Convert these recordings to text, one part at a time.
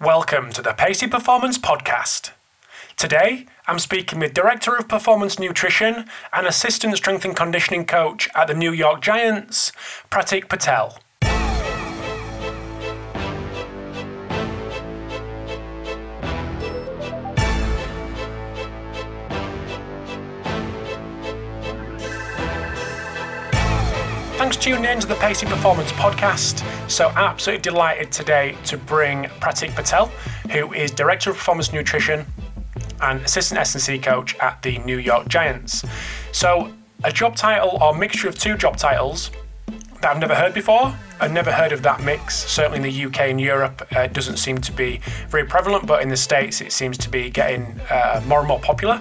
Welcome to the Pacey Performance Podcast. Today, I'm speaking with Director of Performance Nutrition and Assistant Strength and Conditioning Coach at the New York Giants, Pratik Patel. Tuning in to the Pacey Performance Podcast. So, absolutely delighted today to bring Pratik Patel, who is Director of Performance Nutrition and Assistant S&C Coach at the New York Giants. So, a job title or mixture of two job titles that I've never heard before. I've never heard of that mix. Certainly in the UK and Europe, uh, doesn't seem to be very prevalent, but in the States, it seems to be getting uh, more and more popular.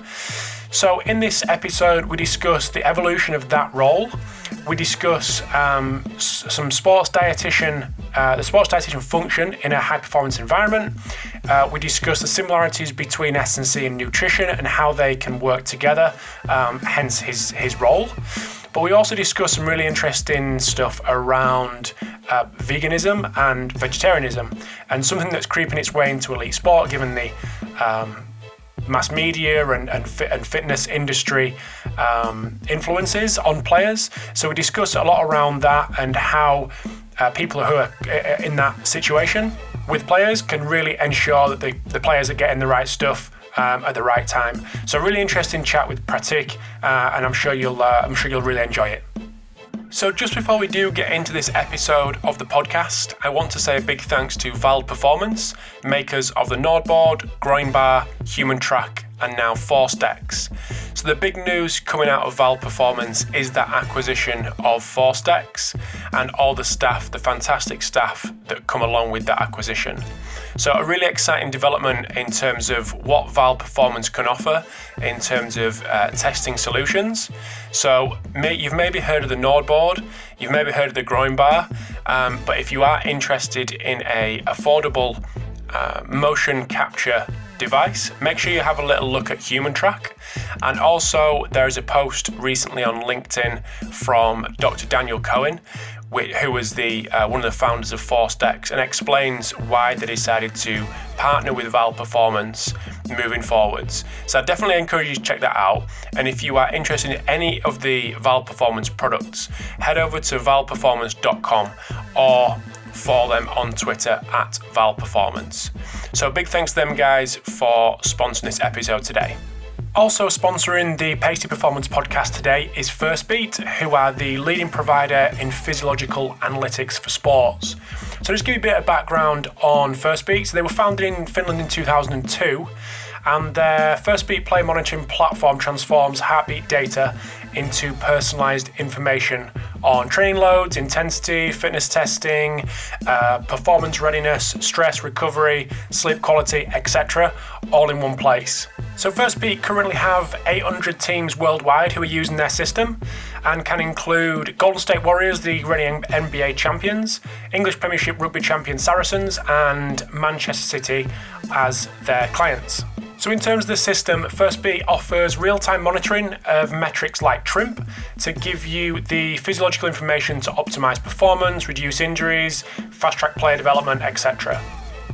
So, in this episode, we discuss the evolution of that role. We discuss um, s- some sports dietitian, uh, the sports dietitian function in a high performance environment. Uh, we discuss the similarities between S&C and nutrition and how they can work together, um, hence his, his role. But we also discuss some really interesting stuff around uh, veganism and vegetarianism, and something that's creeping its way into elite sport, given the um, mass media and, and, and fitness industry um, influences on players. So we discuss a lot around that and how uh, people who are uh, in that situation with players can really ensure that the, the players are getting the right stuff um, at the right time. So really interesting chat with Pratik, uh, and I'm sure you'll uh, I'm sure you'll really enjoy it. So, just before we do get into this episode of the podcast, I want to say a big thanks to VALD Performance, makers of the Nordboard, Groin Bar, HumanTrak, and now ForceDecks. So, the big news coming out of VALD Performance is that acquisition of ForceDecks and all the staff, the fantastic staff that come along with that acquisition. So, a really exciting development in terms of what VALD Performance can offer in terms of uh, testing solutions. So, may, you've maybe heard of the Nord Nordboard, you've maybe heard of the Groin Bar, um, but if you are interested in a affordable uh, motion capture device, make sure you have a little look at HumanTrak. And also, there is a post recently on LinkedIn from Dr. Daniel Cohen, who was the uh, one of the founders of ForceDecks, and explains why they decided to partner with VALD Performance moving forwards. So I definitely encourage you to check that out. And if you are interested in any of the VALD Performance products, head over to valdperformance.com or follow them on Twitter at VALD Performance. So big thanks to them guys for sponsoring this episode today. Also sponsoring the Pacey Performance podcast today is Firstbeat, who are the leading provider in physiological analytics for sports. So just give you a bit of background on Firstbeat. So they were founded in Finland in 2002, and their Firstbeat play monitoring platform transforms heartbeat data into personalized information on training loads, intensity, fitness testing, uh, performance readiness, stress recovery, sleep quality, etc., all in one place. So Firstbeat currently have 800 teams worldwide who are using their system and can include Golden State Warriors, the reigning NBA champions, English Premiership Rugby champion Saracens, and Manchester City as their clients. So, in terms of the system, Firstbeat offers real time monitoring of metrics like TRIMP to give you the physiological information to optimize performance, reduce injuries, fast track player development, etc.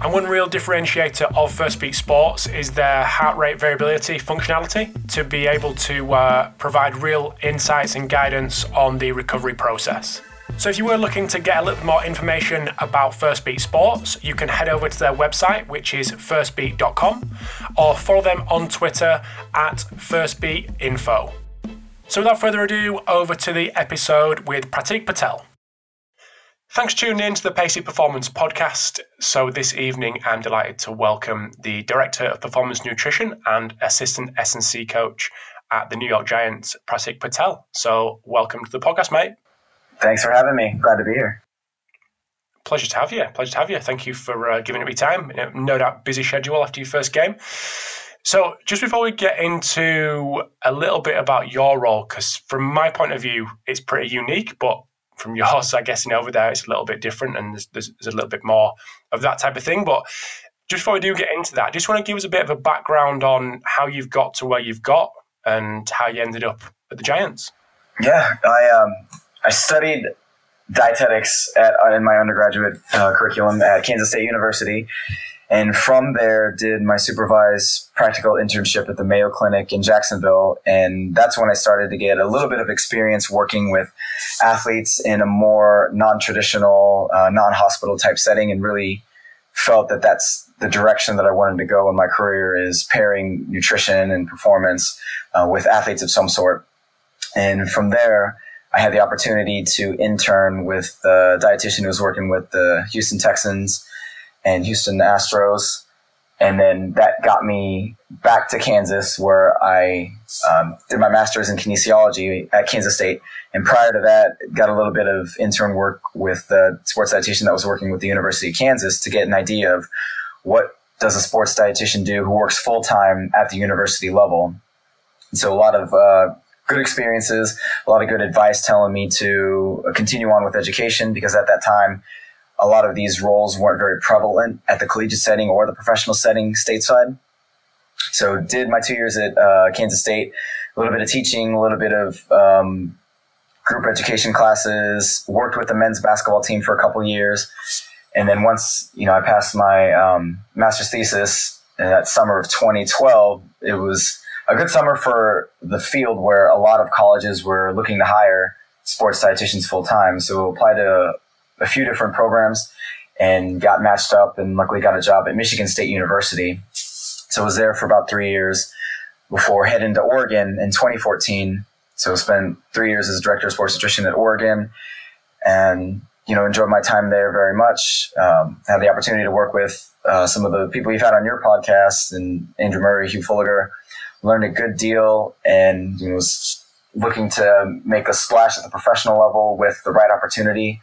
And one real differentiator of Firstbeat Sports is their heart rate variability functionality to be able to uh, provide real insights and guidance on the recovery process. So, if you were looking to get a little more information about Firstbeat Sports, you can head over to their website, which is firstbeat.com, or follow them on Twitter at firstbeatinfo. So, without further ado, over to the episode with Pratik Patel. Thanks for tuning in to the Pacey Performance podcast. So, this evening, I'm delighted to welcome the Director of Performance Nutrition and Assistant S&C Coach at the New York Giants, Pratik Patel. So, welcome to the podcast, mate. Thanks for having me. Glad to be here. Pleasure to have you. Pleasure to have you. Thank you for uh, giving me time. No doubt, busy schedule after your first game. So, just before we get into a little bit about your role, because from my point of view, it's pretty unique, but from yours, I guess, in over there, it's a little bit different and there's, there's, there's, a little bit more of that type of thing. But just before we do get into that, just want to give us a bit of a background on how you've got to where you've got and how you ended up at the Giants. Yeah, I um, I studied dietetics at, in my undergraduate uh, curriculum at Kansas State University And from there, did my supervised practical internship at the Mayo Clinic in Jacksonville. And that's when I started to get a little bit of experience working with athletes in a more non traditional, uh, non hospital type setting and really felt that that's the direction that I wanted to go in my career is pairing nutrition and performance uh, with athletes of some sort. And from there, I had the opportunity to intern with the dietitian who was working with the Houston Texans and Houston Astros. And then that got me back to Kansas, where I um, did my master's in kinesiology at Kansas State. And prior to that, got a little bit of intern work with the sports dietitian that was working with the University of Kansas to get an idea of what does a sports dietitian do who works full time at the university level. And so a lot of uh, good experiences, a lot of good advice telling me to continue on with education because at that time a lot of these roles weren't very prevalent at the collegiate setting or the professional setting stateside. So did my two years at uh, Kansas State, a little bit of teaching, a little bit of um, group education classes, worked with the men's basketball team for a couple years. And then once, you know, I passed my um, master's thesis in that summer of 2012, it was a good summer for the field where a lot of colleges were looking to hire sports dietitians full time. So applied to a few different programs and got matched up and luckily got a job at Michigan State University. So I was there for about three years before heading to Oregon in 2014. So I spent three years as director of sports nutrition at Oregon and, you know, enjoyed my time there very much. Um, had the opportunity to work with uh, some of the people you've had on your podcast and Andrew Murray, Hugh Fullagar, learned a good deal and you know, was looking to make a splash at the professional level with the right opportunity.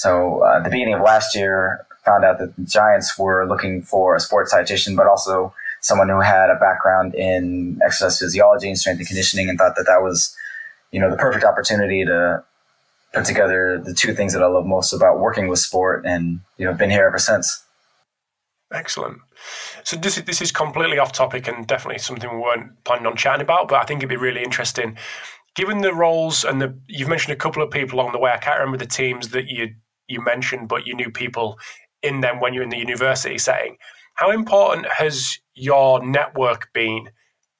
So uh, at the beginning of last year, found out that the Giants were looking for a sports dietitian, but also someone who had a background in exercise physiology and strength and conditioning, and thought that that was, you know, the perfect opportunity to put together the two things that I love most about working with sport, and you know, been here ever since. Excellent. So this is, this is completely off topic and definitely something we weren't planning on chatting about, but I think it'd be really interesting. Given the roles and the you've mentioned a couple of people along the way, I can't remember the teams that you you mentioned, but you knew people in them when you're in the university setting. How important has your network been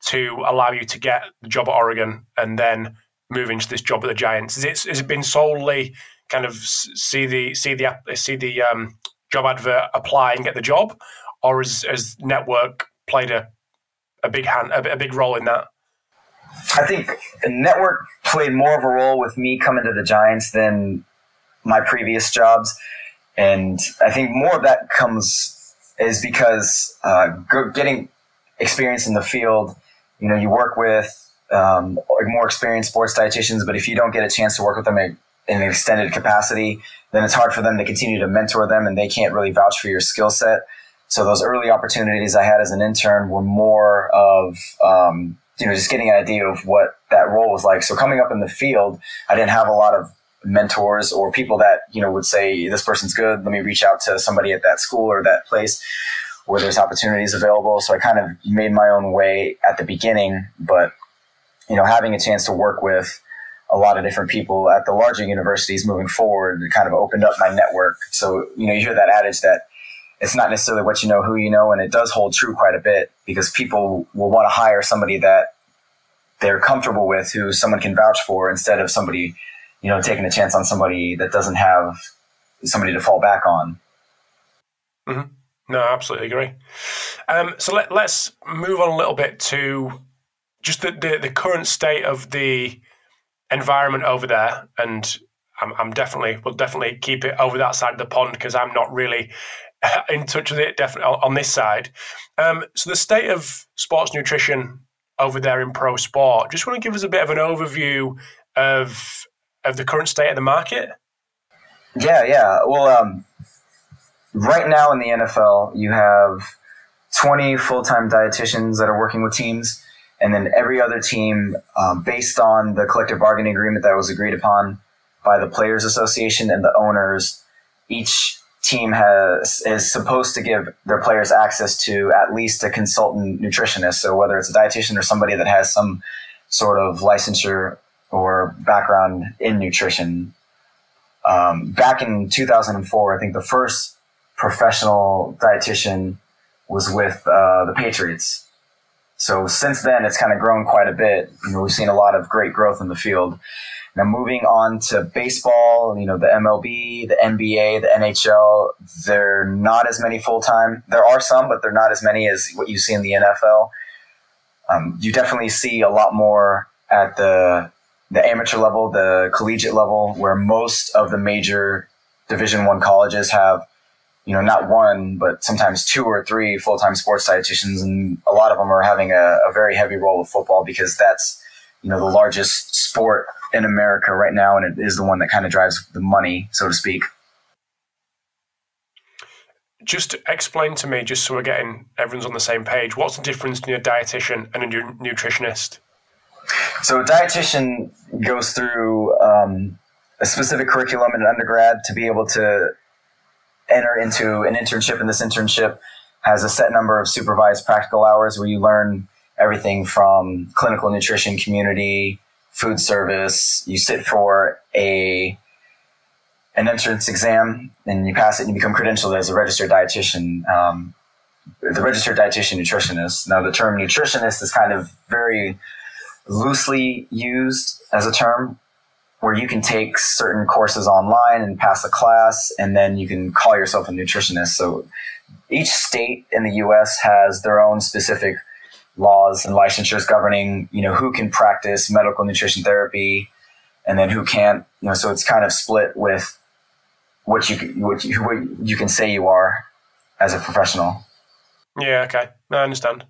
to allow you to get the job at Oregon and then move into this job at the Giants? Is it has it been solely kind of see the see the see the um, job advert, apply and get the job, or has, has network played a a big hand a, a big role in that? I think network played more of a role with me coming to the Giants than my previous jobs. And I think more of that comes is because uh, getting experience in the field, you know, you work with um, more experienced sports dietitians, but if you don't get a chance to work with them in an extended capacity, then it's hard for them to continue to mentor them and they can't really vouch for your skill set. So those early opportunities I had as an intern were more of, um, you know, just getting an idea of what that role was like. So coming up in the field, I didn't have a lot of mentors or people that you know would say this person's good. Let me reach out to somebody at that school or that place where there's opportunities available. So i kind of made my own way at the beginning but you know having a chance to work with a lot of different people at the larger universities moving forward kind of opened up my network. So you know you hear that adage that it's not necessarily what you know who you know and it does hold true quite a bit because people will want to hire somebody that they're comfortable with who someone can vouch for instead of somebody you know, taking a chance on somebody that doesn't have somebody to fall back on. Mm-hmm. No, I absolutely agree. Um, so let, us move on a little bit to just the, the, the, current state of the environment over there. And I'm, I'm definitely, will definitely keep it over that side of the pond because I'm not really in touch with it definitely on, this side. Um, so the state of sports nutrition over there in pro sport, just want to give us a bit of an overview of of the current state of the market? Yeah, yeah. Well, um, right now in the NFL, you have 20 full time dietitians that are working with teams, and then every other team, um, based on the collective bargaining agreement that was agreed upon by the Players Association and the owners, each team has is supposed to give their players access to at least a consultant nutritionist. So whether it's a dietitian or somebody that has some sort of licensure or background in nutrition. Um, back in 2004, I think the first professional dietitian was with uh, the Patriots. So since then, it's kind of grown quite a bit. You know, we've seen a lot of great growth in the field. Now, moving on to baseball, you know, the MLB, the NBA, the NHL, they're not as many full time. There are some, but they're not as many as what you see in the NFL. Um, you definitely see a lot more at the the amateur level, the collegiate level, where most of the major Division One colleges have, you know, not one but sometimes two or three full time sports dietitians, and a lot of them are having a, a very heavy role with football because that's you know the largest sport in America right now, and it is the one that kind of drives the money, so to speak. Just explain to me, just so we're getting everyone's on the same page, what's the difference between a dietitian and a nutritionist? So, a dietitian goes through um, a specific curriculum in undergrad to be able to enter into an internship, and this internship has a set number of supervised practical hours where you learn everything from clinical nutrition, community, food service. You sit for a an entrance exam and you pass it and you become credentialed as a registered dietitian. Um, the registered dietitian nutritionist. Now, the term nutritionist is kind of very loosely used as a term where you can take certain courses online and pass a class, and then you can call yourself a nutritionist. So each state in the U.S. has their own specific laws and licensures governing, you know, who can practice medical nutrition therapy and then who can't, you know, so it's kind of split with what you, what you, what you can say you are as a professional. Yeah. Okay. I understand.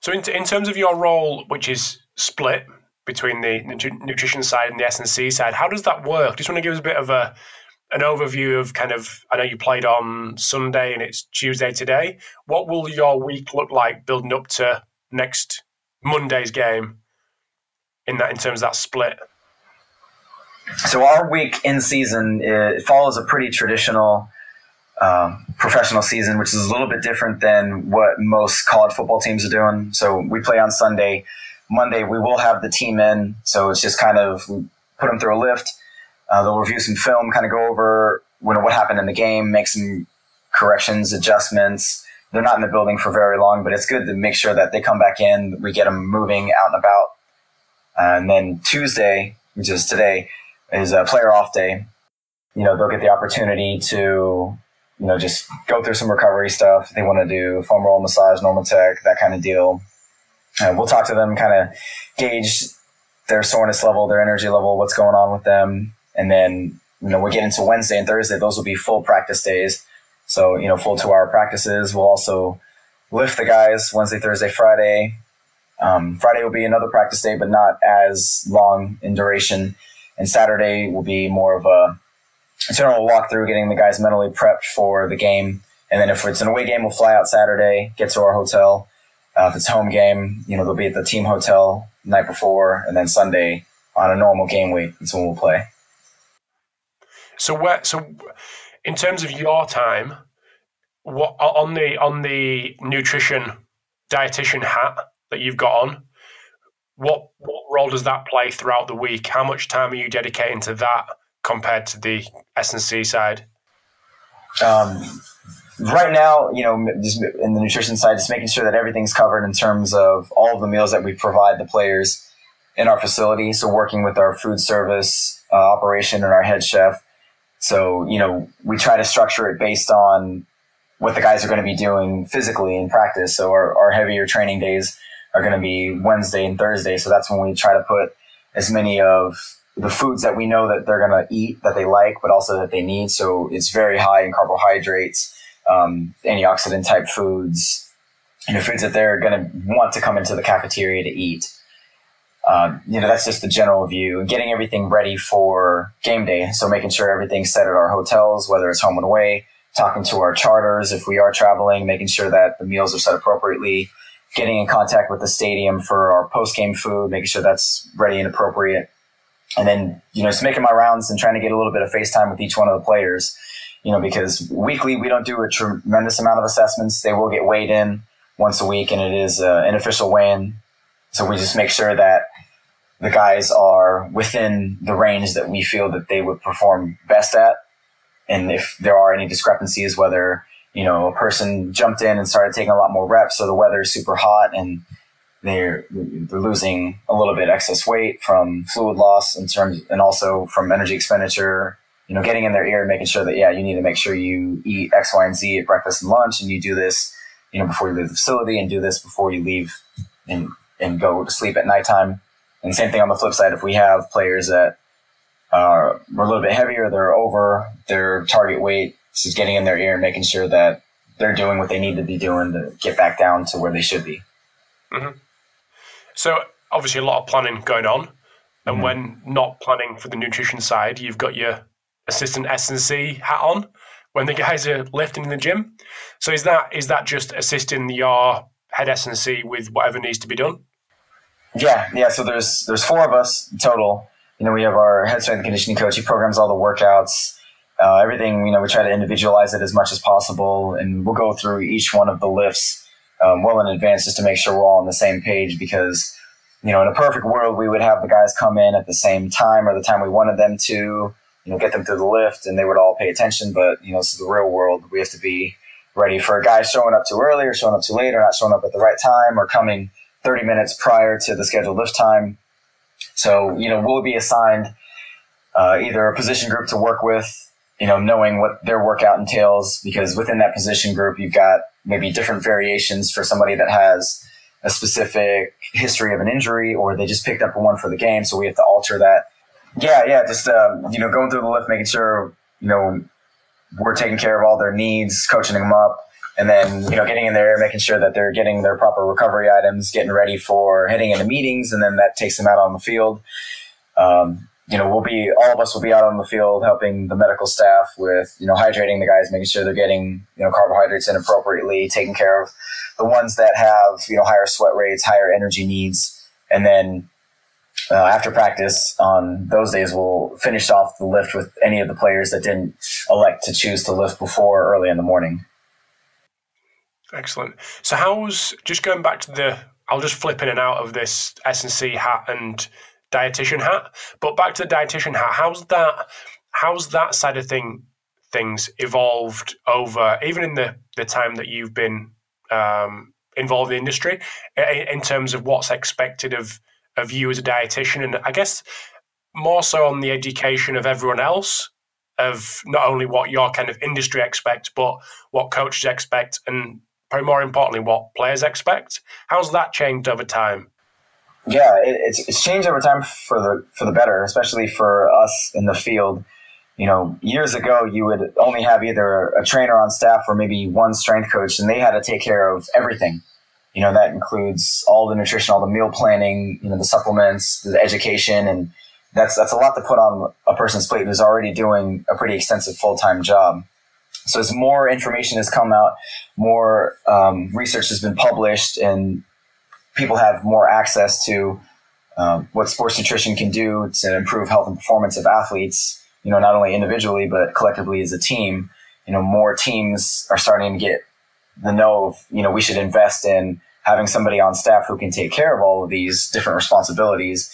So in, in terms of your role, which is split between the nutrition side and the S&C side, how does that work? Just want to give us a bit of a, an overview of kind of I know you played on Sunday and it's Tuesday today. What will your week look like building up to next Monday's game in that in terms of that split? So our week in season it follows a pretty traditional um, professional season, which is a little bit different than what most college football teams are doing. So we play on Sunday. Monday we will have the team in, so it's just kind of put them through a lift. Uh, they'll review some film, kind of go over what, what happened in the game, make some corrections, adjustments, they're not in the building for very long, but it's good to make sure that they come back in. We get them moving out and about. Uh, and then Tuesday, which is today, is a player off day. You know, they'll get the opportunity to, you know, just go through some recovery stuff. They want to do foam roll massage, Normatec, that kind of deal. We'll talk to them, kind of gauge their soreness level, their energy level, what's going on with them. And then, you know, we get into Wednesday and Thursday. Those will be full practice days so, you know, full two hour practices. We'll also lift the guys Wednesday, Thursday, Friday. Um, Friday will be another practice day, but not as long in duration. And Saturday will be more of a general walkthrough, getting the guys mentally prepped for the game. And then if it's an away game, we'll fly out Saturday, get to our hotel. Uh, if it's home game, you know, they'll be at the team hotel the night before, and then Sunday on a normal game week, that's when we'll play. So where so in terms of your time, what on the on the nutrition dietitian hat that you've got on, what what role does that play throughout the week? How much time are you dedicating to that compared to the S and C side? Um, right now, you know, in the nutrition side, just making sure that everything's covered in terms of all of the meals that we provide the players in our facility. So working with our food service uh, operation and our head chef so, you know, we try to structure it based on what the guys are going to be doing physically in practice. So our, our heavier training days are going to be Wednesday and Thursday. So that's when we try to put as many of the foods that we know that they're going to eat that they like, but also that they need. So it's very high in carbohydrates, um, antioxidant type foods, you know, foods that they're going to want to come into the cafeteria to eat. Um, you know, that's just the general view. Getting everything ready for game day. So making sure everything's set at our hotels, whether it's home and away, talking to our charters if we are traveling, making sure that the meals are set appropriately, getting in contact with the stadium for our post game food, making sure that's ready and appropriate. And then, you know, just making my rounds and trying to get a little bit of FaceTime with each one of the players, you know, because weekly we don't do a tremendous amount of assessments. They will get weighed in once a week and it is uh, an official weigh in. So we just make sure that the guys are within the range that we feel that they would perform best at. And if there are any discrepancies, whether you know, a person jumped in and started taking a lot more reps. So the weather is super hot and they're, they're losing a little bit excess weight from fluid loss in terms, and also from energy expenditure, you know, getting in their ear and making sure that, yeah, you need to make sure you eat X, Y, and Z at breakfast and lunch. And you do this, you know, before you leave the facility and do this before you leave and, and go to sleep at nighttime. And same thing on the flip side, if we have players that are a little bit heavier, they're over their target weight, so getting in their ear and making sure that they're doing what they need to be doing to get back down to where they should be. Mm-hmm. So obviously a lot of planning going on, and mm-hmm. when not planning for the nutrition side, you've got your assistant S and C hat on when the guys are lifting in the gym. So is that is that just assisting your head S and C with whatever needs to be done? Yeah, yeah. So there's there's four of us total. You know, we have our head strength and conditioning coach. He programs all the workouts uh, everything, you know, we try to individualize it as much as possible, and we'll go through each one of the lifts um, well in advance just to make sure we're all on the same page. Because, you know, in a perfect world, we would have the guys come in at the same time or the time we wanted them to, you know, get them through the lift, and they would all pay attention. But you know, this is the real world. We have to be ready for a guy showing up too early or showing up too late or not showing up at the right time or coming 30 minutes prior to the scheduled lift time. So, you know, we'll be assigned uh, either a position group to work with you know, knowing what their workout entails, because within that position group, you've got maybe different variations for somebody that has a specific history of an injury or they just picked up one for the game. So we have to alter that. Yeah, yeah, just, um, you know, going through the lift, making sure, you know, we're taking care of all their needs, coaching them up, and then, you know, getting in there, making sure that they're getting their proper recovery items, getting ready for heading into meetings, and then that takes them out on the field. Um, you know, we'll be all of us will be out on the field helping the medical staff with you know hydrating the guys, making sure they're getting you know carbohydrates in appropriately, taking care of the ones that have you know higher sweat rates, higher energy needs, and then uh, after practice on those days, we'll finish off the lift with any of the players that didn't elect to choose to lift before early in the morning. Excellent. So, how's just going back to the? I'll just flip in and out of this S and C hat and dietitian hat. But back to the dietitian hat, how's that? How's that side of thing things evolved over even in the the time that you've been um, involved in the industry in, in terms of what's expected of of you as a dietitian, and I guess more so on the education of everyone else of not only what your kind of industry expects, but what coaches expect, and probably more importantly, what players expect. How's that changed over time? Yeah, it, it's it's changed over time for the for the better, especially for us in the field. You know, years ago, you would only have either a trainer on staff or maybe one strength coach, and they had to take care of everything. You know, that includes all the nutrition, all the meal planning, you know, the supplements, the education, and that's that's a lot to put on a person's plate who's already doing a pretty extensive full time job. So as more information has come out, more um, research has been published, and people have more access to um, what sports nutrition can do to improve health and performance of athletes, you know, not only individually, but collectively as a team. You know, more teams are starting to get the know of, you know, we should invest in having somebody on staff who can take care of all of these different responsibilities.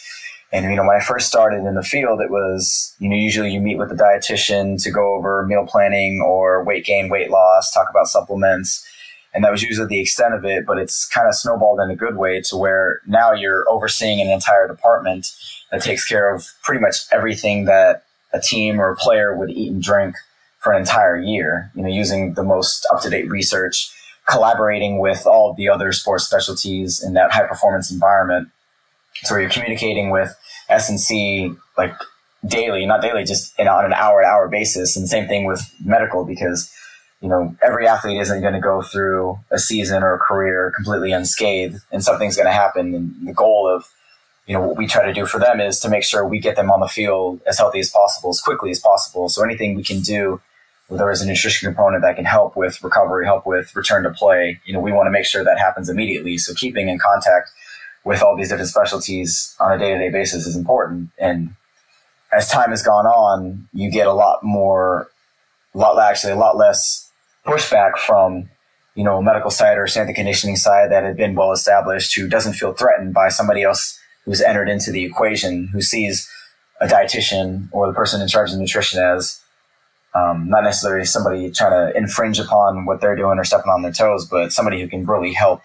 And, you know, when I first started in the field, it was, you know, usually you meet with the dietitian to go over meal planning or weight gain, weight loss, talk about supplements and that was usually the extent of it but it's kind of snowballed in a good way to where now you're overseeing an entire department that takes care of pretty much everything that a team or a player would eat and drink for an entire year you know using the most up-to-date research collaborating with all the other sports specialties in that high performance environment so you're communicating with S&C like daily not daily just on an hour to hour basis and same thing with medical because you know, every athlete isn't going to go through a season or a career completely unscathed, and something's going to happen. And the goal of, you know, what we try to do for them is to make sure we get them on the field as healthy as possible, as quickly as possible. So anything we can do, there is a nutrition component that can help with recovery, help with return to play, you know, we want to make sure that happens immediately. So keeping in contact with all these different specialties on a day to day basis is important. And as time has gone on, you get a lot more, a lot actually a lot less pushback from you know a medical side or strength and conditioning side that had been well established who doesn't feel threatened by somebody else who's entered into the equation who sees a dietitian or the person in charge of nutrition as Um, not necessarily somebody trying to infringe upon what they're doing or stepping on their toes, but somebody who can really help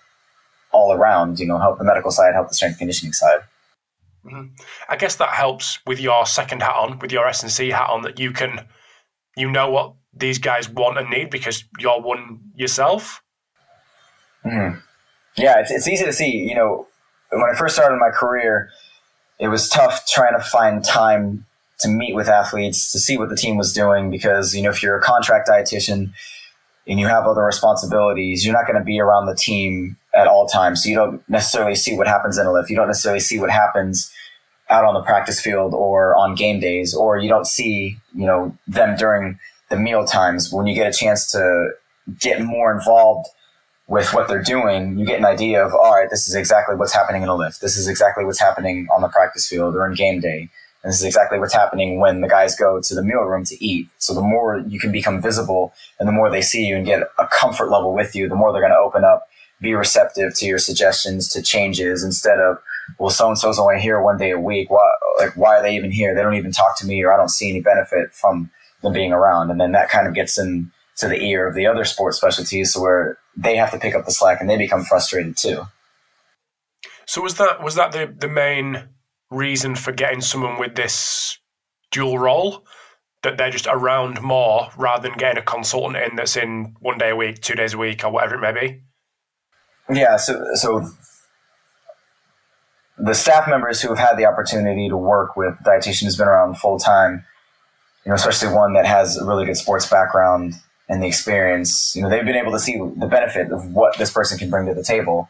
all around, you know, help the medical side, help the strength conditioning side. Mm-hmm. I guess that helps with your second hat on, with your S&C hat on, that you can, you know what these guys want and need because you're one yourself. Mm-hmm. Yeah, it's, it's easy to see. You know, when I first started my career, it was tough trying to find time to meet with athletes to see what the team was doing because you know if you're a contract dietitian and you have other responsibilities, you're not going to be around the team at all times. So you don't necessarily see what happens in a lift. You don't necessarily see what happens out on the practice field or on game days, or you don't see you know them during the meal times when you get a chance to get more involved with what they're doing, you get an idea of, all right, this is exactly what's happening in a lift. This is exactly what's happening on the practice field or in game day. And this is exactly what's happening when the guys go to the meal room to eat. So the more you can become visible and the more they see you and get a comfort level with you, the more they're going to open up, be receptive to your suggestions, to changes instead of, well, so and so's only here one day a week. Why, like, why are they even here? They don't even talk to me or I don't see any benefit from them being around. And then that kind of gets in to the ear of the other sports specialties where they have to pick up the slack and they become frustrated too. So was that was that the the main reason for getting someone with this dual role that they're just around more rather than getting a consultant in that's in one day a week, two days a week, or whatever it may be? Yeah, so so the staff members who have had the opportunity to work with dietitian has been around full time, you know, especially one that has a really good sports background and the experience, you know, they've been able to see the benefit of what this person can bring to the table.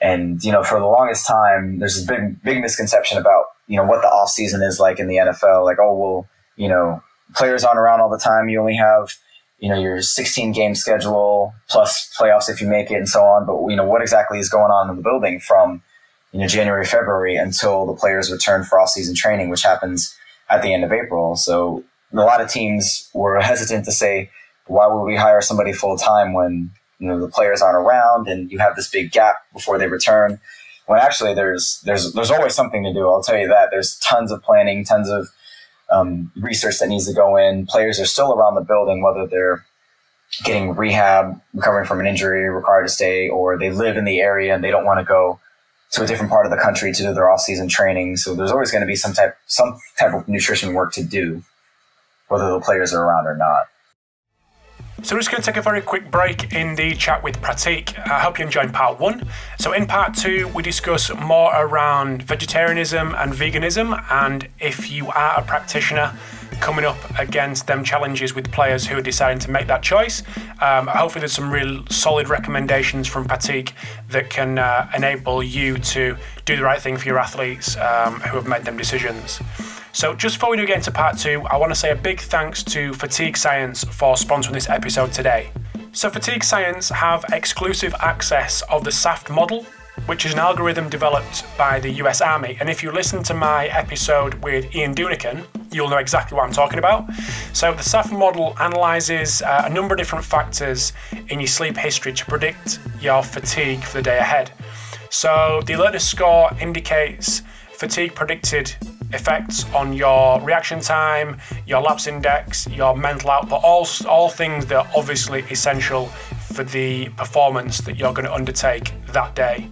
And, you know, for the longest time, there's this big, big misconception about, you know, what the off season is like in the NFL. Like, oh, well, you know, players aren't around all the time. You only have, you know, your 16 game schedule plus playoffs if you make it and so on. But, you know, what exactly is going on in the building from, you know, January, February until the players return for off season training, which happens at the end of April. So a lot of teams were hesitant to say, why would we hire somebody full time when you know the players aren't around and you have this big gap before they return? When actually there's there's there's always something to do. I'll tell you that there's tons of planning, tons of um, research that needs to go in. Players are still around the building, whether they're getting rehab, recovering from an injury, required to stay, or they live in the area and they don't want to go to a different part of the country to do their off-season training. So there's always going to be some type some type of nutrition work to do, whether the players are around or not. So we're just going to take a very quick break in the chat with Pratik. I hope you enjoyed part one. So in part two, we discuss more around vegetarianism and veganism, and if you are a practitioner coming up against them challenges with players who are deciding to make that choice. Um, hopefully, there's some real solid recommendations from Pratik that can uh, enable you to do the right thing for your athletes um, who have made them decisions. So, just before we do get into part two, I want to say a big thanks to Fatigue Science for sponsoring this episode today. So, Fatigue Science have exclusive access of the SAFTE model, which is an algorithm developed by the US Army. And if you listen to my episode with Ian Dunican, you'll know exactly what I'm talking about. So, the SAFTE model analyzes uh, a number of different factors in your sleep history to predict your fatigue for the day ahead. So, the alertness score indicates fatigue predicted effects on your reaction time, your lapse index, your mental output, all, all things that are obviously essential for the performance that you're going to undertake that day.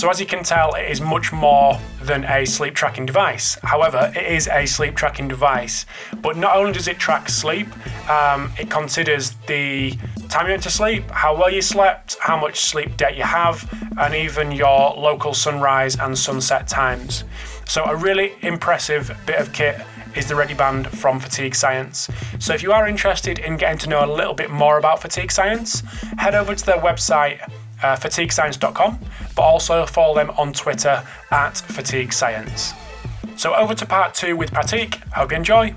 So, as you can tell, it is much more than a sleep tracking device. However, it is a sleep tracking device. But not only does it track sleep, um, it considers the time you went to sleep, how well you slept, how much sleep debt you have, and even your local sunrise and sunset times. So, a really impressive bit of kit is the ReadiBand from Fatigue Science. So, if you are interested in getting to know a little bit more about Fatigue Science, head over to their website, uh, fatiguescience.com, but also follow them on Twitter at Fatigue Science. So, over to part two with Pratik. Hope you enjoy.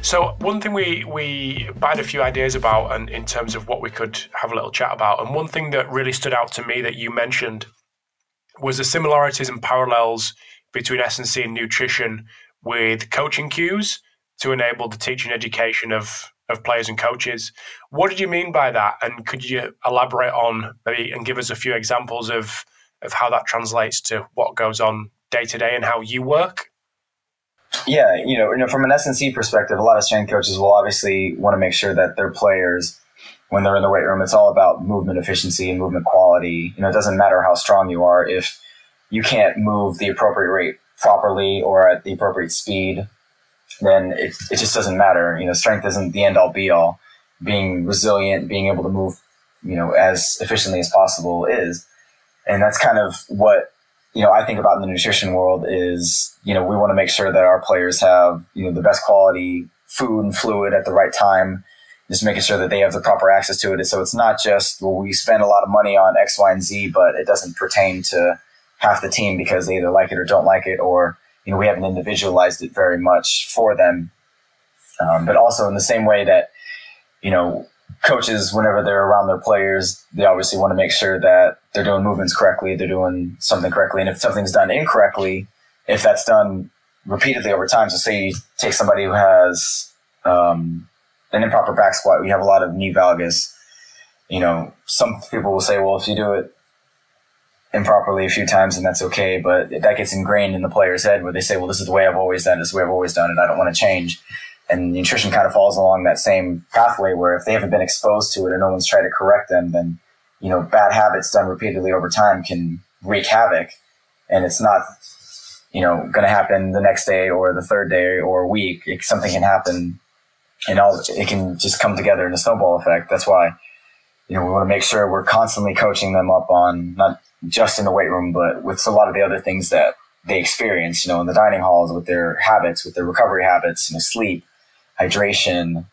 So one thing we we had a few ideas about, and in terms of what we could have a little chat about, and one thing that really stood out to me that you mentioned was the similarities and parallels between S&C and nutrition with coaching cues to enable the teaching education of of players and coaches. What did you mean by that? And could you elaborate on maybe and give us a few examples of of how that translates to what goes on day to day and how you work? Yeah, you know, you know, from an S&C perspective, a lot of strength coaches will obviously want to make sure that their players, when they're in the weight room, it's all about movement efficiency and movement quality. You know, it doesn't matter how strong you are if you can't move the appropriate rate properly or at the appropriate speed, then it, it just doesn't matter. You know, strength isn't the end all be all. Being resilient, being able to move, you know, as efficiently as possible is. And that's kind of what, you know, I think about in the nutrition world is, you know, we want to make sure that our players have, you know, the best quality food and fluid at the right time, just making sure that they have the proper access to it. So it's not just, well, we spend a lot of money on X, Y, and Z, but it doesn't pertain to half the team because they either like it or don't like it, or you know we haven't individualized it very much for them. Um, but also in the same way that you know coaches, whenever they're around their players, they obviously want to make sure that they're doing movements correctly, they're doing something correctly, and if something's done incorrectly, if that's done repeatedly over time, so say you take somebody who has um, an improper back squat, we have a lot of knee valgus. You know, some people will say, well, if you do it improperly a few times and that's okay, but that gets ingrained in the player's head where they say, well, this is the way I've always done it, this is the way I've always done it, I don't want to change. And nutrition kind of falls along that same pathway where if they haven't been exposed to it and no one's tried to correct them, then, you know, bad habits done repeatedly over time can wreak havoc. And it's not, you know, going to happen the next day or the third day or week. It, something can happen and all, it can just come together in a snowball effect. That's why, you know, we want to make sure we're constantly coaching them up on not just in the weight room, but with a lot of the other things that they experience, you know, in the dining halls with their habits, with their recovery habits, you know, sleep, hydration,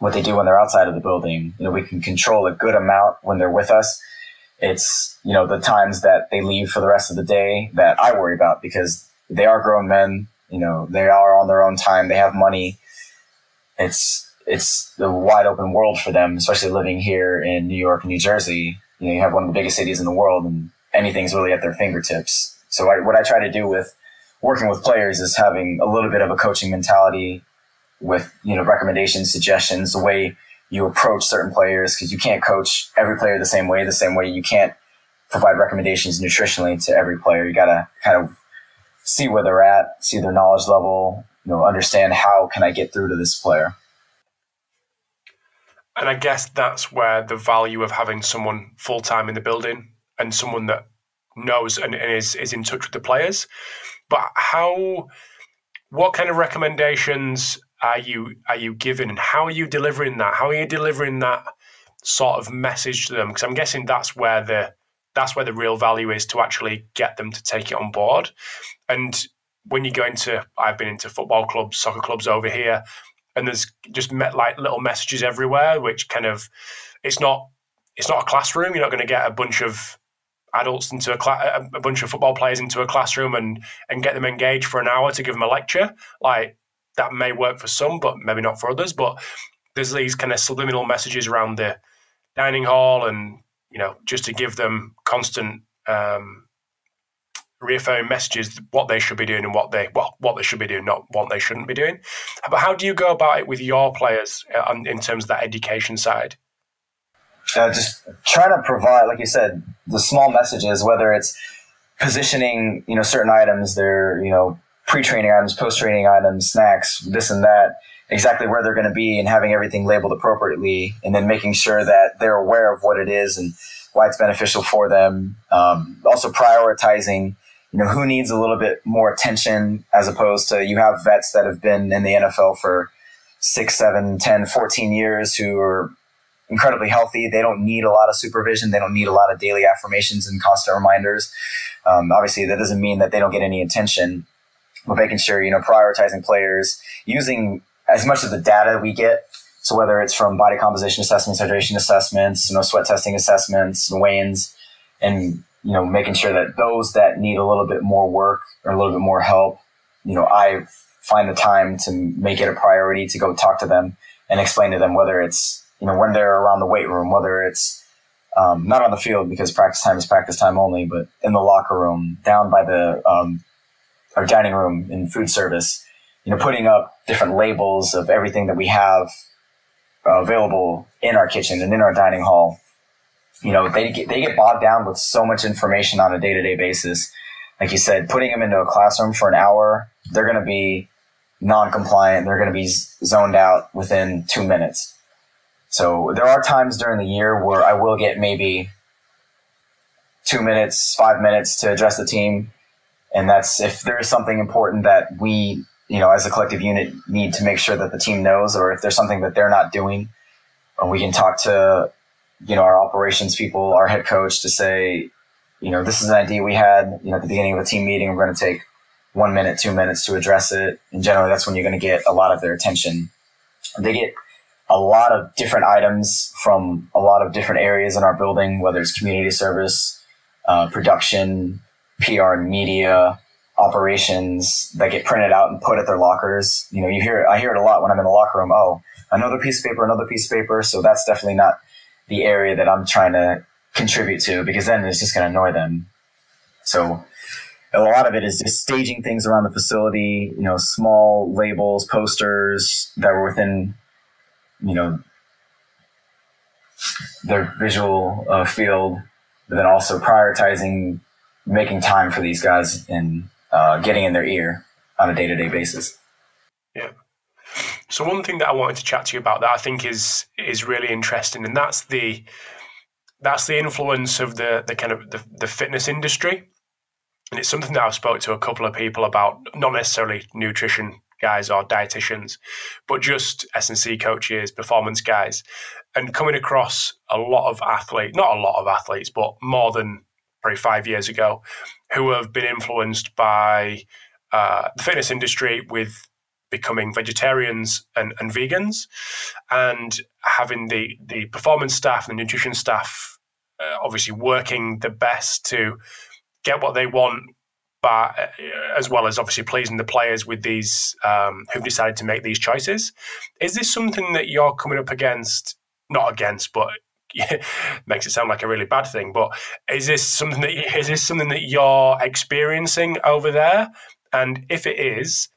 what they do when they're outside of the building. You know, we can control a good amount when they're with us. It's, you know, the times that they leave for the rest of the day that I worry about because they are grown men, you know, they are on their own time, they have money. It's it's the wide open world for them, especially living here in New York New Jersey you know, you have one of the biggest cities in the world and anything's really at their fingertips. So I, what I try to do with working with players is having a little bit of a coaching mentality with, you know, recommendations, suggestions, the way you approach certain players, because you can't coach every player the same way, the same way you can't provide recommendations nutritionally to every player. You got to kind of see where they're at, see their knowledge level, you know, understand how can I get through to this player. And I guess that's where the value of having someone full time in the building and someone that knows and, and is, is in touch with the players. But how, what kind of recommendations are you are you giving, and how are you delivering that? How are you delivering that sort of message to them? Because I'm guessing that's where the that's where the real value is to actually get them to take it on board. And when you go into, I've been into football clubs, soccer clubs over here, and there's just met like little messages everywhere, which kind of it's not it's not a classroom. You're not going to get a bunch of adults into a, cl- a bunch of football players into a classroom and and get them engaged for an hour to give them a lecture. Like that may work for some, but maybe not for others. But there's these kind of subliminal messages around the dining hall, and you know, just to give them constant um, reaffirming messages what they should be doing and what they well what they should be doing, not what they shouldn't be doing. But how do you go about it with your players uh, in terms of that education side? Uh, just trying to provide, like you said, the small messages, whether it's positioning, you know, certain items, they're, you know, pre-training items, post-training items, snacks, this and that, exactly where they're going to be and having everything labeled appropriately and then making sure that they're aware of what it is and why it's beneficial for them. Um, also prioritizing you know, who needs a little bit more attention as opposed to you have vets that have been in the NFL for six, seven, 10, 14 years who are incredibly healthy. They don't need a lot of supervision. They don't need a lot of daily affirmations and constant reminders. Um, obviously, that doesn't mean that they don't get any attention, but making sure, you know, prioritizing players, using as much of the data we get. So whether it's from body composition assessments, hydration assessments, you know, sweat testing assessments, weigh-ins, and you know, making sure that those that need a little bit more work or a little bit more help, you know, I find the time to make it a priority to go talk to them and explain to them whether it's, you know, when they're around the weight room, whether it's um, not on the field because practice time is practice time only, but in the locker room, down by the um, our dining room in food service, you know, putting up different labels of everything that we have uh, available in our kitchen and in our dining hall you know, they get, they get bogged down with so much information on a day to day basis. Like you said, putting them into a classroom for an hour, they're going to be non-compliant, they're going to be zoned out within two minutes. So there are times during the year where I will get maybe two minutes, five minutes to address the team. And that's if there is something important that we, you know, as a collective unit need to make sure that the team knows, or if there's something that they're not doing, or we can talk to, you know, our operations people, our head coach to say, you know, this is an idea we had, you know, at the beginning of a team meeting, we're going to take one minute, two minutes to address it. And generally that's when you're going to get a lot of their attention. They get a lot of different items from a lot of different areas in our building, whether it's community service, uh, production, PR and media, operations that get printed out and put at their lockers. You know, you hear I hear it a lot when I'm in the locker room. Oh, another piece of paper, another piece of paper. So that's definitely not the area that I'm trying to contribute to because then it's just going to annoy them. So a lot of it is just staging things around the facility. You know, small labels, posters that were within, you know, their visual uh, field but then also prioritizing making time for these guys and uh, getting in their ear on a day to day basis. Yeah. So one thing that I wanted to chat to you about that I think is is really interesting, and that's the that's the influence of the the kind of the, the fitness industry, and it's something that I've spoke to a couple of people about, not necessarily nutrition guys or dietitians, but just S&C coaches, performance guys, and coming across a lot of athletes, not a lot of athletes, but more than probably five years ago, who have been influenced by uh, the fitness industry with becoming vegetarians and, and vegans, and having the the performance staff and the nutrition staff uh, obviously working the best to get what they want but uh, as well as obviously pleasing the players with these um, who've decided to make these choices. Is this something that you're coming up against not against, but makes it sound like a really bad thing. But is this something that is this something that you're experiencing over there? And if it is,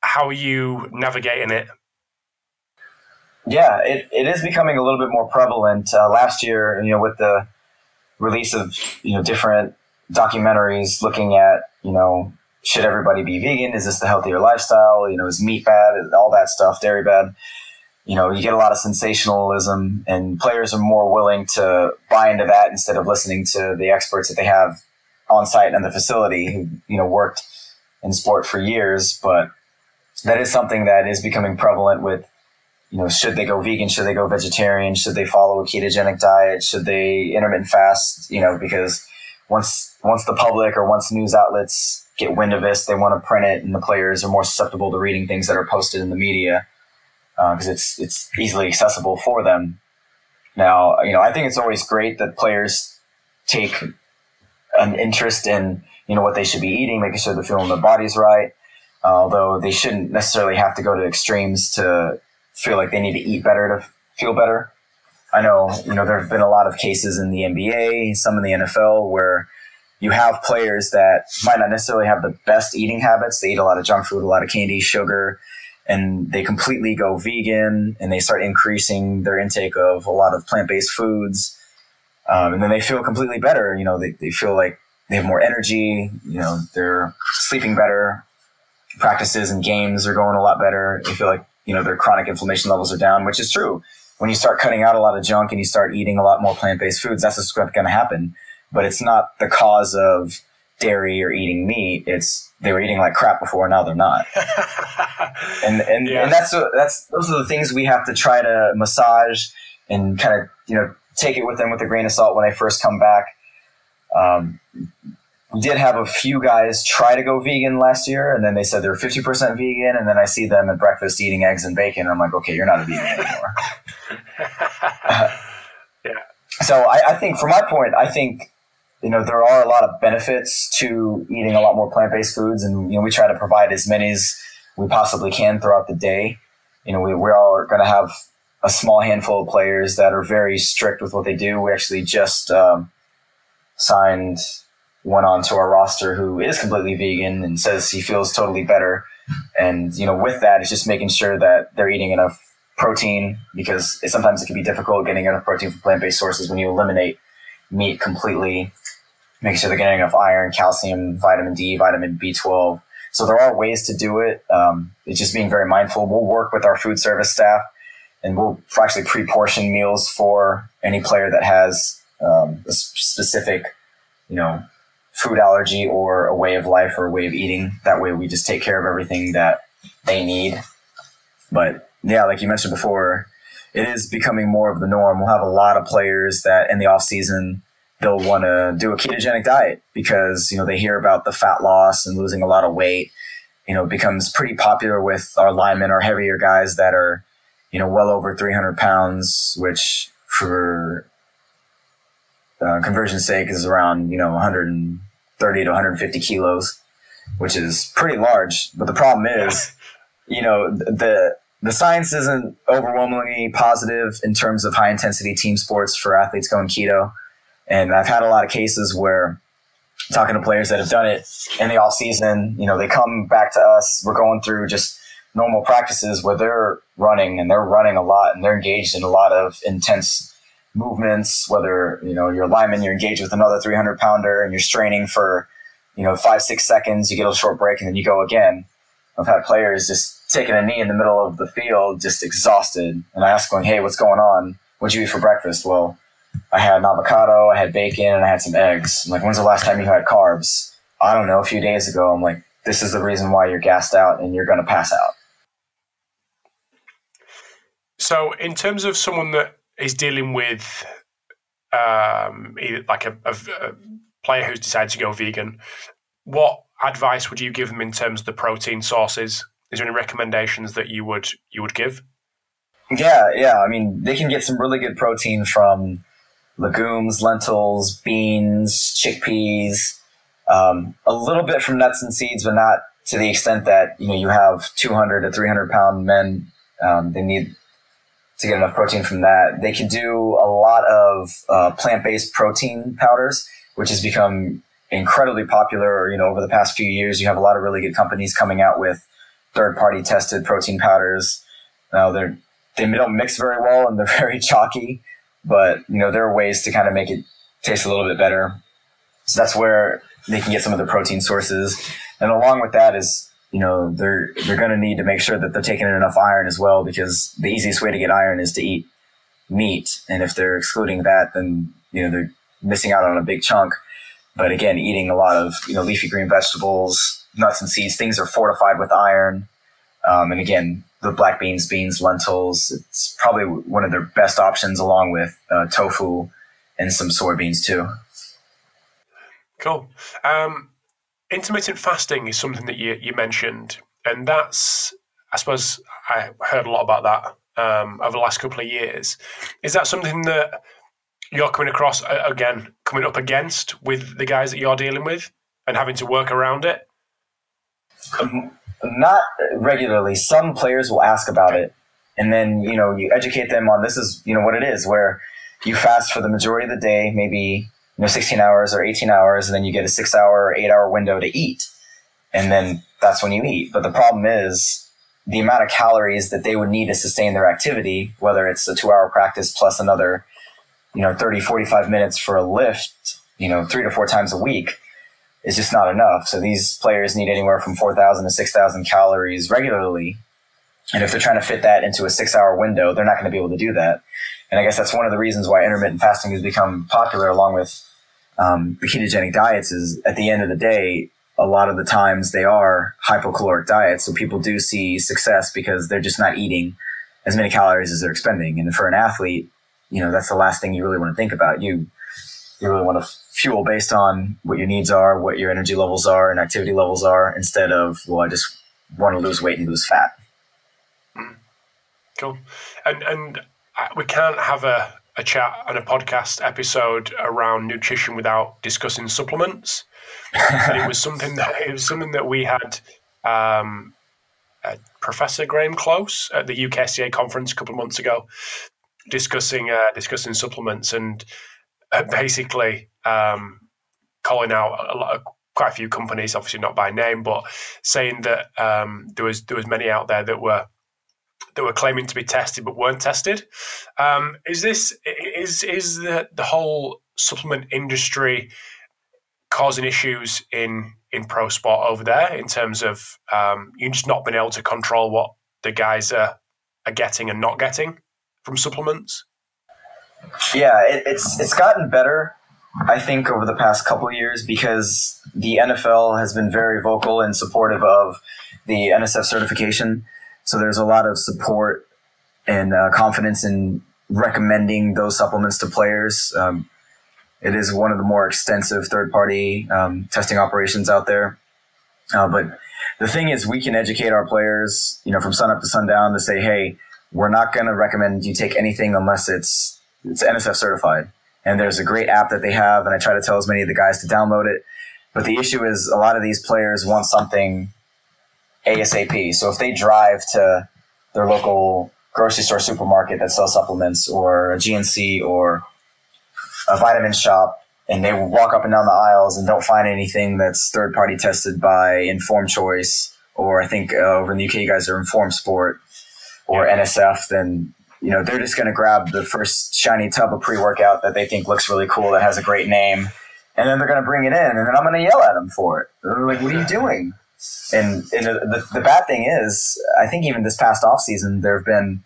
how are you navigating it? Yeah, it, it is becoming a little bit more prevalent. Uh, last year, you know, with the release of you know different documentaries looking at you know should everybody be vegan? Is this the healthier lifestyle? You know, is meat bad? All that stuff, dairy bad you know, you get a lot of sensationalism, and players are more willing to buy into that instead of listening to the experts that they have on site in the facility who, you know, worked in sport for years. But that is something that is becoming prevalent with, you know, should they go vegan? Should they go vegetarian? Should they follow a ketogenic diet? Should they intermittent fast? You know, because once once the public or once news outlets get wind of this, they want to print it, and the players are more susceptible to reading things that are posted in the media because uh, it's it's easily accessible for them. Now, you know, I think it's always great that players take an interest in you know what they should be eating, making sure they're feeling their bodies right. Uh, although they shouldn't necessarily have to go to extremes to feel like they need to eat better to feel better. I know, you know, there have been a lot of cases in the NBA, some in the NFL, where you have players that might not necessarily have the best eating habits. They eat a lot of junk food, a lot of candy, sugar, and they completely go vegan and they start increasing their intake of a lot of plant-based foods um, and then they feel completely better you know they, they feel like they have more energy you know they're sleeping better practices and games are going a lot better they feel like you know their chronic inflammation levels are down which is true when you start cutting out a lot of junk and you start eating a lot more plant-based foods that's what's going to happen but it's not the cause of dairy or eating meat. It's they were eating like crap before, now they're not. and and, yeah. and that's that's those are the things we have to try to massage and kind of you know take it with them with a grain of salt when they first come back. Um, did have a few guys try to go vegan last year, and then they said they're fifty percent vegan, and then I see them at breakfast eating eggs and bacon, and I'm like, okay, you're not a vegan anymore. yeah. So I, I think, from my point, I think you know, there are a lot of benefits to eating a lot more plant based foods, and you know, we try to provide as many as we possibly can throughout the day. You know, we we are going to have a small handful of players that are very strict with what they do. We actually just um, signed one onto our roster who is completely vegan and says he feels totally better. And you know, with that, it's just making sure that they're eating enough protein because it, sometimes it can be difficult getting enough protein from plant based sources when you eliminate meat completely, make sure they're getting enough iron, calcium, vitamin D, vitamin B12. So there are ways to do it. Um, it's just being very mindful. We'll work with our food service staff and we'll actually pre-portion meals for any player that has um, a specific, you know, food allergy or a way of life or a way of eating. That way we just take care of everything that they need. But yeah, like you mentioned before, it is becoming more of the norm. We'll have a lot of players that in the off season they'll want to do a ketogenic diet because you know they hear about the fat loss and losing a lot of weight. You know, it becomes pretty popular with our linemen, our heavier guys that are you know well over 300 pounds, which for uh, conversion's sake is around you know 130 to 150 kilos, which is pretty large. But the problem is, you know, the the science isn't overwhelmingly positive in terms of high intensity team sports for athletes going keto. And I've had a lot of cases where talking to players that have done it in the off season, you know, they come back to us. We're going through just normal practices where they're running and they're running a lot and they're engaged in a lot of intense movements, whether, you know, you're a lineman, you're engaged with another 300 pounder and you're straining for, you know, five, six seconds, you get a short break and then you go again. I've had players just taking a knee in the middle of the field, just exhausted. And I asked going, Hey, what's going on? What'd you eat for breakfast? Well, I had an avocado, I had bacon, and I had some eggs. I'm like, when's the last time you had carbs? I don't know, a few days ago. I'm like, this is the reason why you're gassed out and you're going to pass out. So, in terms of someone that is dealing with um, like a, a, a player who's decided to go vegan, what advice would you give them in terms of the protein sources? Is there any recommendations that you would you would give? Yeah, yeah. I mean, they can get some really good protein from legumes, lentils, beans, chickpeas, um, a little bit from nuts and seeds, but not to the extent that you know you have 200 to 300 pound men. Um, they need to get enough protein from that. They can do a lot of uh, plant based protein powders, which has become incredibly popular. You know, over the past few years, you have a lot of really good companies coming out with third party tested protein powders. Now they're they don't mix very well and they're very chalky, but you know there are ways to kind of make it taste a little bit better. So that's where they can get some of the protein sources, and along with that is you know they're they're going to need to make sure that they're taking in enough iron as well because the easiest way to get iron is to eat meat, and if they're excluding that, then you know they're missing out on a big chunk. But again, eating a lot of you know leafy green vegetables, nuts and seeds, things are fortified with iron. Um, and again, the black beans, beans, lentils, it's probably one of their best options along with uh, tofu and some soybeans too. Cool. Um, intermittent fasting is something that you, you mentioned, and that's, I suppose, I heard a lot about that um, over the last couple of years. Is that something that you're coming across again, coming up against with the guys that you're dealing with and having to work around it? Um, not regularly. Some players will ask about it, and then you know you educate them on this is you know what it is. Where you fast for the majority of the day, maybe you know 16 hours or 18 hours, and then you get a six hour or eight hour window to eat, and then that's when you eat. But the problem is the amount of calories that they would need to sustain their activity, whether it's a two hour practice plus another, you know, 30, 45 minutes for a lift, you know, three to four times a week is just not enough. So these players need anywhere from 4,000 to 6,000 calories regularly. And if they're trying to fit that into a six hour window, they're not going to be able to do that. And I guess that's one of the reasons why intermittent fasting has become popular along with um, the ketogenic diets is at the end of the day, a lot of the times they are hypocaloric diets. So people do see success because they're just not eating as many calories as they're expending. And for an athlete, you know, that's the last thing you really want to think about. You, you really want to fuel based on what your needs are, what your energy levels are, and activity levels are, instead of well, I just want to lose weight and lose fat. Mm. Cool, and and uh, we can't have a, a chat and a podcast episode around nutrition without discussing supplements. and it was something that it was something that we had. Um, uh, Professor Graeme Close at the UKSCA conference a couple of months ago, discussing uh, discussing supplements, and uh, basically um, calling out a lot of, quite a few companies, obviously not by name, but saying that um, there was there was many out there that were that were claiming to be tested but weren't tested. Um, is this is is the the whole supplement industry causing issues in in pro sport over there in terms of um, you just not being able to control what the guys are, are getting and not getting from supplements? Yeah, it, it's it's gotten better, I think, over the past couple years because the NFL has been very vocal and supportive of the NSF certification. So there's a lot of support and uh, confidence in recommending those supplements to players. Um, it is one of the more extensive third party um, testing operations out there. Uh, but the thing is, we can educate our players, you know, from sun up to sundown to say, hey, we're not going to recommend you take anything unless it's it's NSF certified. And there's a great app that they have, and I try to tell as many of the guys to download it. But the issue is, a lot of these players want something ASAP. So if they drive to their local grocery store supermarket that sells supplements or a GNC or a vitamin shop and they walk up and down the aisles and don't find anything that's third party tested by Informed Choice or I think uh, over in the UK you guys are Informed Sport or NSF, then you know they're just going to grab the first shiny tub of pre workout that they think looks really cool that has a great name, and then they're going to bring it in, and then I'm going to yell at them for it. They're like, "What are you doing?" And, and the, the bad thing is, I think even this past off season, there have been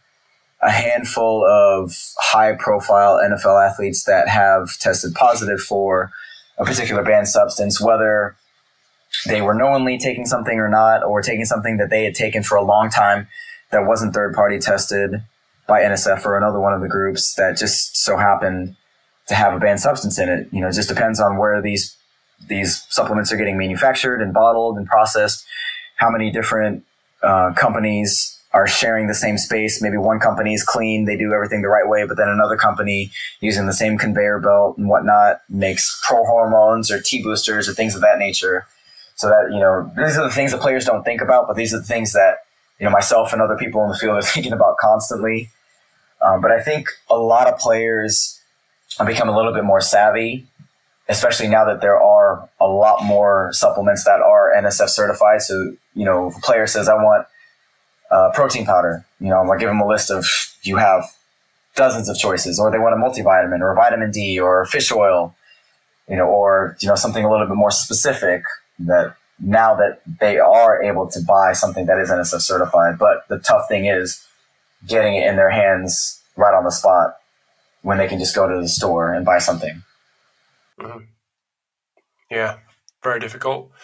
a handful of high profile NFL athletes that have tested positive for a particular banned substance, whether they were knowingly taking something or not, or taking something that they had taken for a long time that wasn't third party tested by NSF or another one of the groups that just so happened to have a banned substance in it. You know, it just depends on where these these supplements are getting manufactured and bottled and processed, how many different uh, companies are sharing the same space. Maybe one company is clean, they do everything the right way, but then another company using the same conveyor belt and whatnot makes pro hormones or T boosters or things of that nature. So that, you know, these are the things that players don't think about, but these are the things that, you know, myself and other people in the field are thinking about constantly. Um, but I think a lot of players have become a little bit more savvy, especially now that there are a lot more supplements that are NSF certified. So, you know, if a player says, I want uh, protein powder. You know, I give them a list of you have dozens of choices, or they want a multivitamin, or vitamin D, or fish oil. You know, or you know something a little bit more specific that now that they are able to buy something that is NSF certified. But the tough thing is getting it in their hands right on the spot when they can just go to the store and buy something. Mm-hmm. Yeah, very difficult.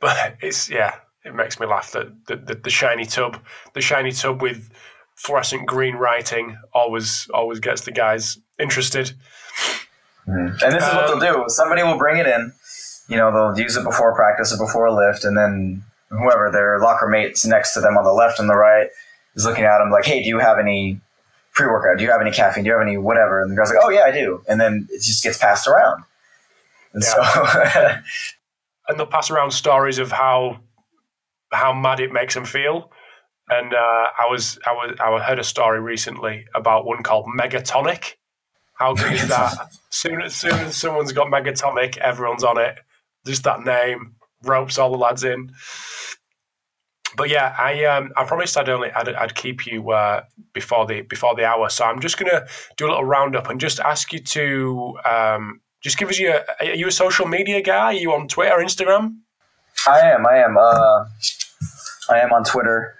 But it's yeah, it makes me laugh that the, the, the, shiny tub, the shiny tub with fluorescent green writing, always always gets the guys interested. Mm. And this is um, what they'll do: somebody will bring it in. You know, they'll use it before practice or before a lift, and then whoever their locker mates next to them on the left and the right is looking at them like, "Hey, do you have any pre workout? Do you have any caffeine? Do you have any whatever?" And the guy's like, "Oh yeah, I do." And then it just gets passed around. And yeah. so. and they'll pass around stories of how how mad it makes them feel. And uh, I was I was I heard a story recently about one called Megatonic. How good is that? soon as soon as someone's got Megatonic, everyone's on it. Just that name ropes all the lads in. But yeah, I um, I promised I'd only I'd, I'd keep you uh, before the before the hour, so I'm just gonna do a little roundup and just ask you to um, just give us your are you a social media guy? Are you on Twitter, Instagram? I am. I am. Uh, I am on Twitter.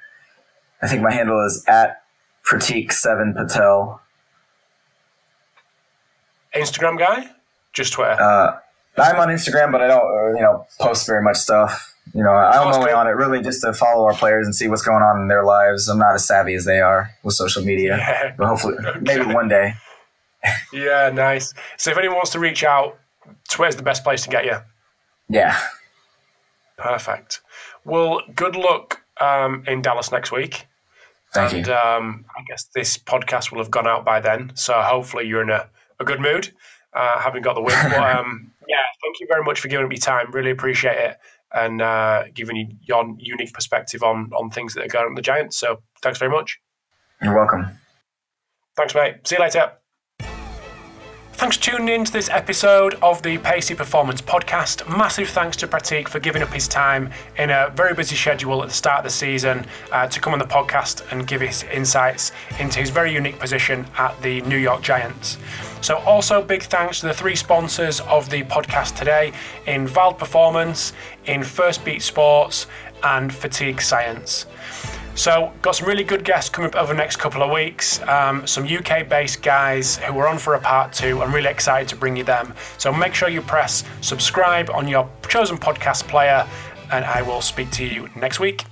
I think my handle is at Pratik Seven Patel. Instagram guy, just Twitter. Uh, I'm on Instagram, but I don't, uh, you know, post very much stuff. You know, I'm only on it really just to follow our players and see what's going on in their lives. I'm not as savvy as they are with social media, yeah. but hopefully, okay. maybe one day. Yeah, nice. So if anyone wants to reach out, Twitter's the best place to get you. Yeah. Perfect. Well, good luck um, in Dallas next week. Thank and, you. Um, I guess this podcast will have gone out by then, so hopefully you're in a, a good mood, uh, having got the win. but um, yeah, thank you very much for giving me time. Really appreciate it and uh, giving you your unique perspective on on things that are going on the Giants. So thanks very much. You're welcome. Thanks, mate. See you later. Thanks for tuning in to this episode of the Pacey Performance Podcast. Massive thanks to Pratik for giving up his time in a very busy schedule at the start of the season uh, to come on the podcast and give his insights into his very unique position at the New York Giants. So, also big thanks to the three sponsors of the podcast today in VALD Performance, in Firstbeat Sports, and Fatigue Science. So, got some really good guests coming up over the next couple of weeks. Um, some UK based guys who are on for a part two. I'm really excited to bring you them. So, make sure you press subscribe on your chosen podcast player, and I will speak to you next week.